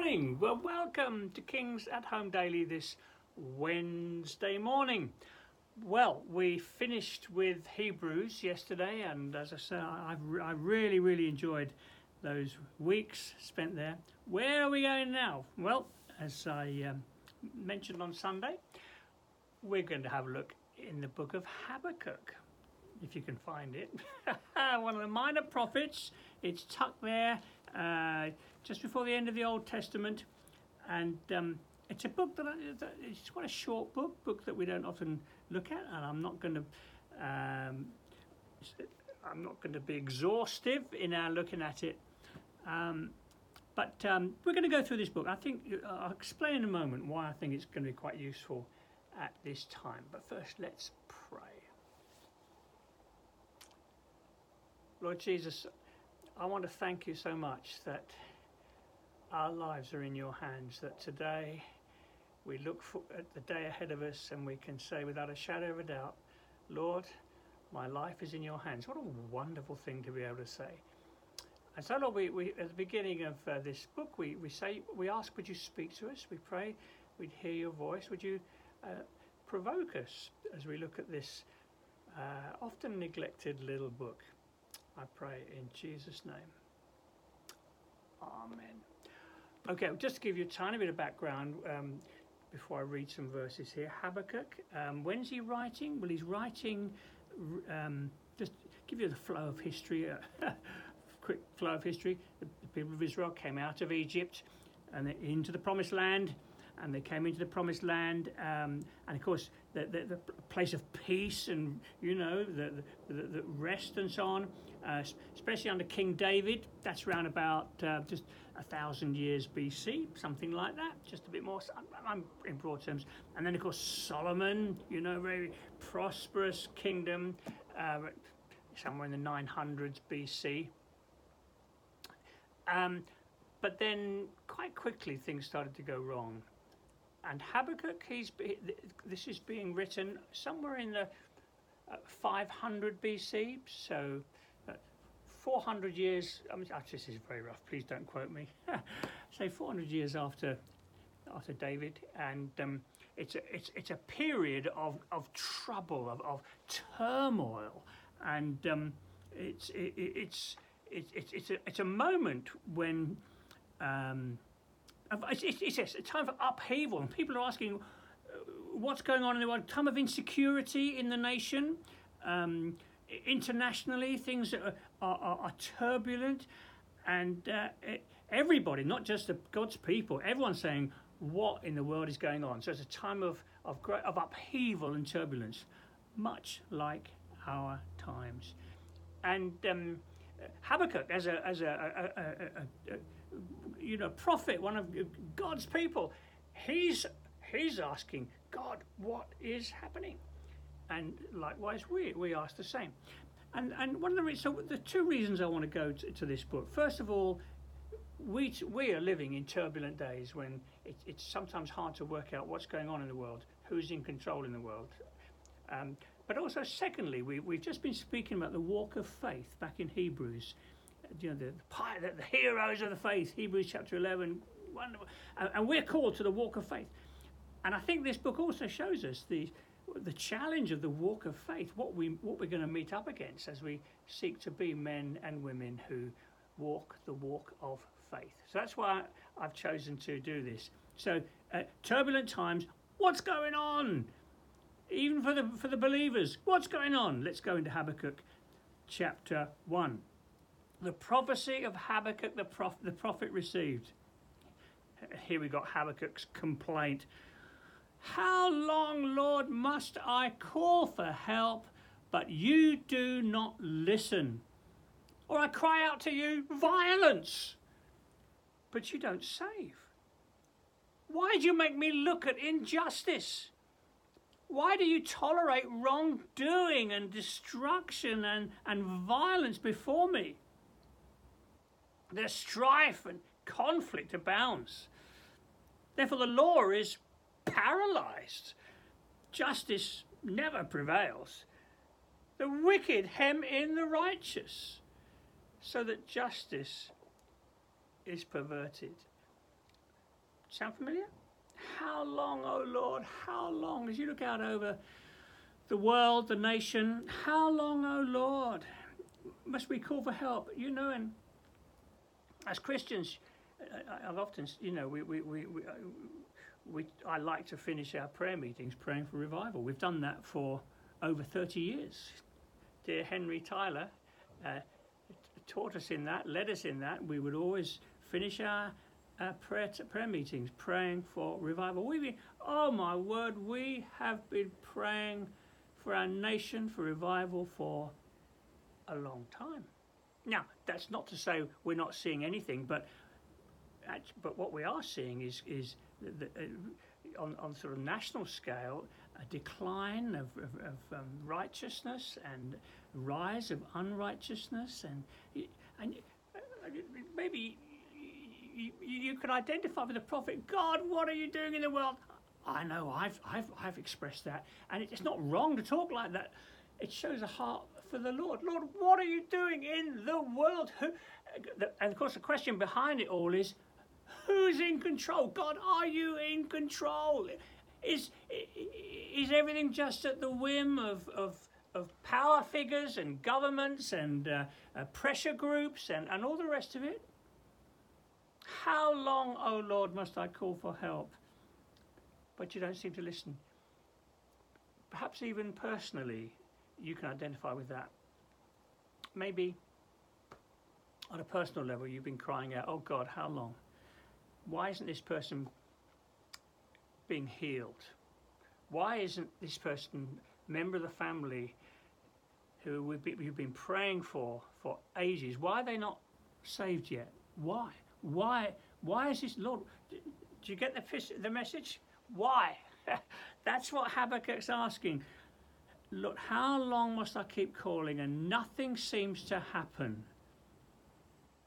morning. Well, welcome to Kings at Home Daily this Wednesday morning. Well, we finished with Hebrews yesterday, and as I said, I, I really, really enjoyed those weeks spent there. Where are we going now? Well, as I um, mentioned on Sunday, we're going to have a look in the book of Habakkuk, if you can find it. One of the minor prophets. It's tucked there uh, just before the end of the Old Testament, and um, it's a book that, I, that, it's quite a short book, book that we don't often look at, and I'm not going to. Um, I'm not going to be exhaustive in our looking at it, um, but um, we're going to go through this book. I think I'll explain in a moment why I think it's going to be quite useful at this time. But first, let's pray. Lord Jesus, I want to thank you so much that our lives are in your hands, that today we look at the day ahead of us and we can say without a shadow of a doubt, Lord, my life is in your hands. What a wonderful thing to be able to say. And so, Lord, we, we at the beginning of uh, this book, we, we say, we ask, would you speak to us? We pray we'd hear your voice. Would you uh, provoke us as we look at this uh, often neglected little book? I pray in Jesus' name. Amen. Okay, just to give you a tiny bit of background um, before I read some verses here. Habakkuk, um, when's he writing? Well, he's writing, um, just give you the flow of history, uh, quick flow of history. The, the people of Israel came out of Egypt and into the promised land and they came into the promised land um, and of course the, the, the, place of peace and you know the, the, the rest and so on uh, especially under king david that's around about uh, just a thousand years bc something like that just a bit more i'm in broad terms. And then of course solomon you know very prosperous kingdom uh, somewhere in the 900s bc um, but then quite quickly things started to go wrong and Habakkuk, he's, this is being written somewhere in the uh, 500 BC, so uh, 400 years. I mean, this is very rough. Please don't quote me. Say 400 years after after David, and um, it's a, it's it's a period of of trouble, of, of turmoil, and um, it's it, it's it's it's it's a, it's a moment when. Um, it's, it's, a time for upheaval, and people are asking uh, what's going on in the world. Time of insecurity in the nation, um, internationally, things are, are, are turbulent, and uh, everybody, not just the, God's people, everyone's saying, "What in the world is going on?" So it's a time of of, great, of upheaval and turbulence, much like our times, and. Um, Habakkuk, as a as a, a, a, a you know, prophet, one of God's people, he's he's asking God, what is happening? And likewise, we we ask the same. And and one of the reasons, so the two reasons I want to go to, to this book. First of all, we we are living in turbulent days when it, it's sometimes hard to work out what's going on in the world, who's in control in the world. Um, but also, secondly, we, we've just been speaking about the walk of faith back in Hebrews you know, the, the, the heroes of the faith, Hebrews chapter 11, wonderful. And, and we're called to the walk of faith. And I think this book also shows us the, the challenge of the walk of faith, what, we, what we're going to meet up against as we seek to be men and women who walk the walk of faith. So that's why I've chosen to do this. So, uh, turbulent times, what's going on? Even for the, for the believers, what's going on? Let's go into Habakkuk chapter 1 the prophecy of Habakkuk the, prof- the prophet received. Here we got Habakkuk's complaint. How long, Lord, must I call for help, but you do not listen? Or I cry out to you, violence, but you don't save. Why do you make me look at injustice? Why do you tolerate wrongdoing and destruction and, and violence before me? There's strife and conflict abounds. Therefore, the law is paralyzed. Justice never prevails. The wicked hem in the righteous, so that justice is perverted. Sound familiar? How long, oh Lord, how long, as you look out over the world, the nation, how long, oh Lord, must we call for help? You know, and as Christians, I, have often, you know, we, we, we, we, uh, we, I like to finish our prayer meetings praying for revival. We've done that for over 30 years. Dear Henry Tyler uh, taught us in that, led us in that. We would always finish our, our prayer, t- prayer meetings praying for revival. We've been, oh my word, we have been praying for our nation for revival for a long time. Now, that's not to say we're not seeing anything, but but what we are seeing is is the, the, uh, on on sort of national scale a decline of, of, of um, righteousness and rise of unrighteousness and and uh, maybe you, you could identify with the prophet God what are you doing in the world? I know I've I've I've expressed that and it's not wrong to talk like that it shows a heart for the Lord. Lord, what are you doing in the world? Who, and of course, the question behind it all is who's in control? God, are you in control? Is, is everything just at the whim of, of, of power figures and governments and uh, uh, pressure groups and, and all the rest of it? How long, O oh Lord, must I call for help? But you don't seem to listen. Perhaps even personally, you can identify with that. Maybe on a personal level, you've been crying out, Oh God, how long? Why isn't this person being healed? Why isn't this person, member of the family, who we've been, praying for for ages, why are they not saved yet? Why? Why? Why is this, Lord? Do you get the, the message? Why? That's what Habakkuk's asking. Look, how long must I keep calling and nothing seems to happen?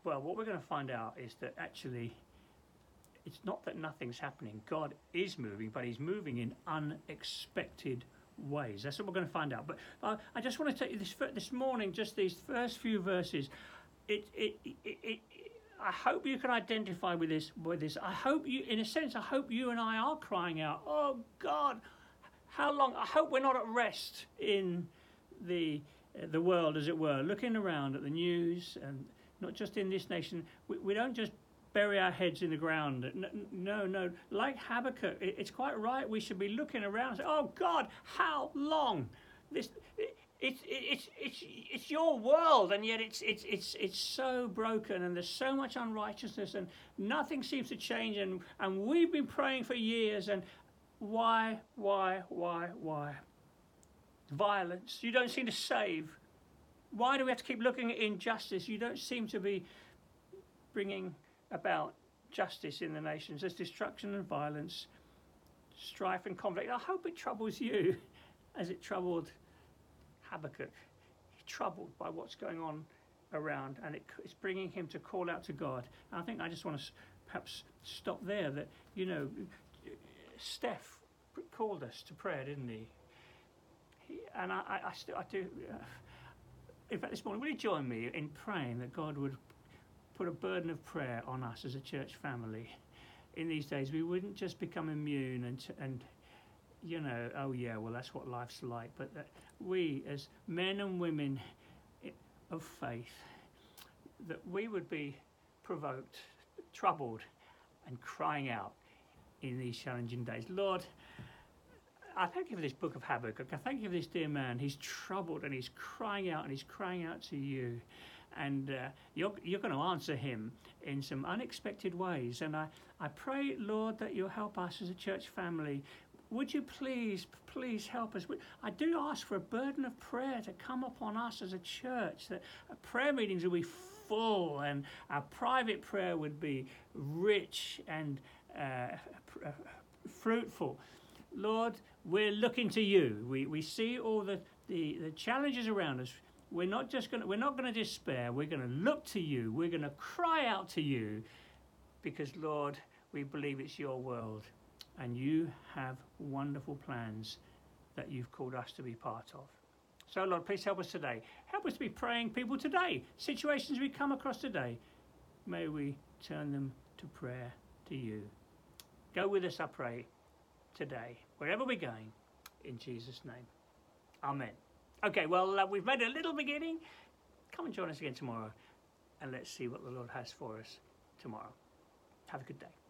Well, what we're going to find out is that actually it's not that nothing's happening. God is moving, but He's moving in unexpected ways. That's what we're going to find out. But uh, I just want to tell you this this morning, just these first few verses. It, it, it, it, I hope you can identify with this. With this, I hope you, in a sense, I hope you and I are crying out, "Oh God, how long? I hope we're not at rest in the uh, the world, as it were, looking around at the news, and not just in this nation. We, we don't just bury our heads in the ground. No, no. Like Habakkuk, it, it's quite right. We should be looking around and say, "Oh God, how long?" This. It, it's it's it's it's your world, and yet it's it's it's it's so broken, and there's so much unrighteousness, and nothing seems to change. And and we've been praying for years, and why, why, why, why? Violence. You don't seem to save. Why do we have to keep looking at injustice? You don't seem to be bringing about justice in the nations. There's destruction and violence, strife and conflict. I hope it troubles you as it troubled Habakkuk. He's troubled by what's going on around, and it, it's bringing him to call out to God. And I think I just want to perhaps stop there. That you know, Steph called us to prayer, didn't he? he and I, I, I, still, I do. Uh, in fact, this morning, will you join me in praying that God would put a burden of prayer on us as a church family? In these days, we wouldn't just become immune and, and you know, oh yeah, well, that's what life's like, but that we, as men and women of faith, that we would be provoked, troubled, and crying out in these challenging days. Lord, I thank you for this book of Habakkuk. I thank you for this dear man. He's troubled and he's crying out and he's crying out to you. And uh, you're, you're going to answer him in some unexpected ways. And I, I pray, Lord, that you'll help us as a church family. Would you please, please help us? I do ask for a burden of prayer to come upon us as a church, that prayer meetings will be full and our private prayer would be rich and uh, fruitful. Lord, we're looking to you. We, we see all the, the, the challenges around us. We're not just going we're not going to despair. We're going to look to you. We're going to cry out to you because, Lord, we believe it's your world and you have wonderful plans that you've called us to be part of. So, Lord, please help us today. Help us to be praying people today. Situations we come across today, may we turn them to prayer to you. Go with us, I pray, today, wherever we're going, in Jesus' name. Amen. Okay, well, uh, we've made a little beginning. Come and join us again tomorrow, and let's see what the Lord has for us tomorrow. Have a good day.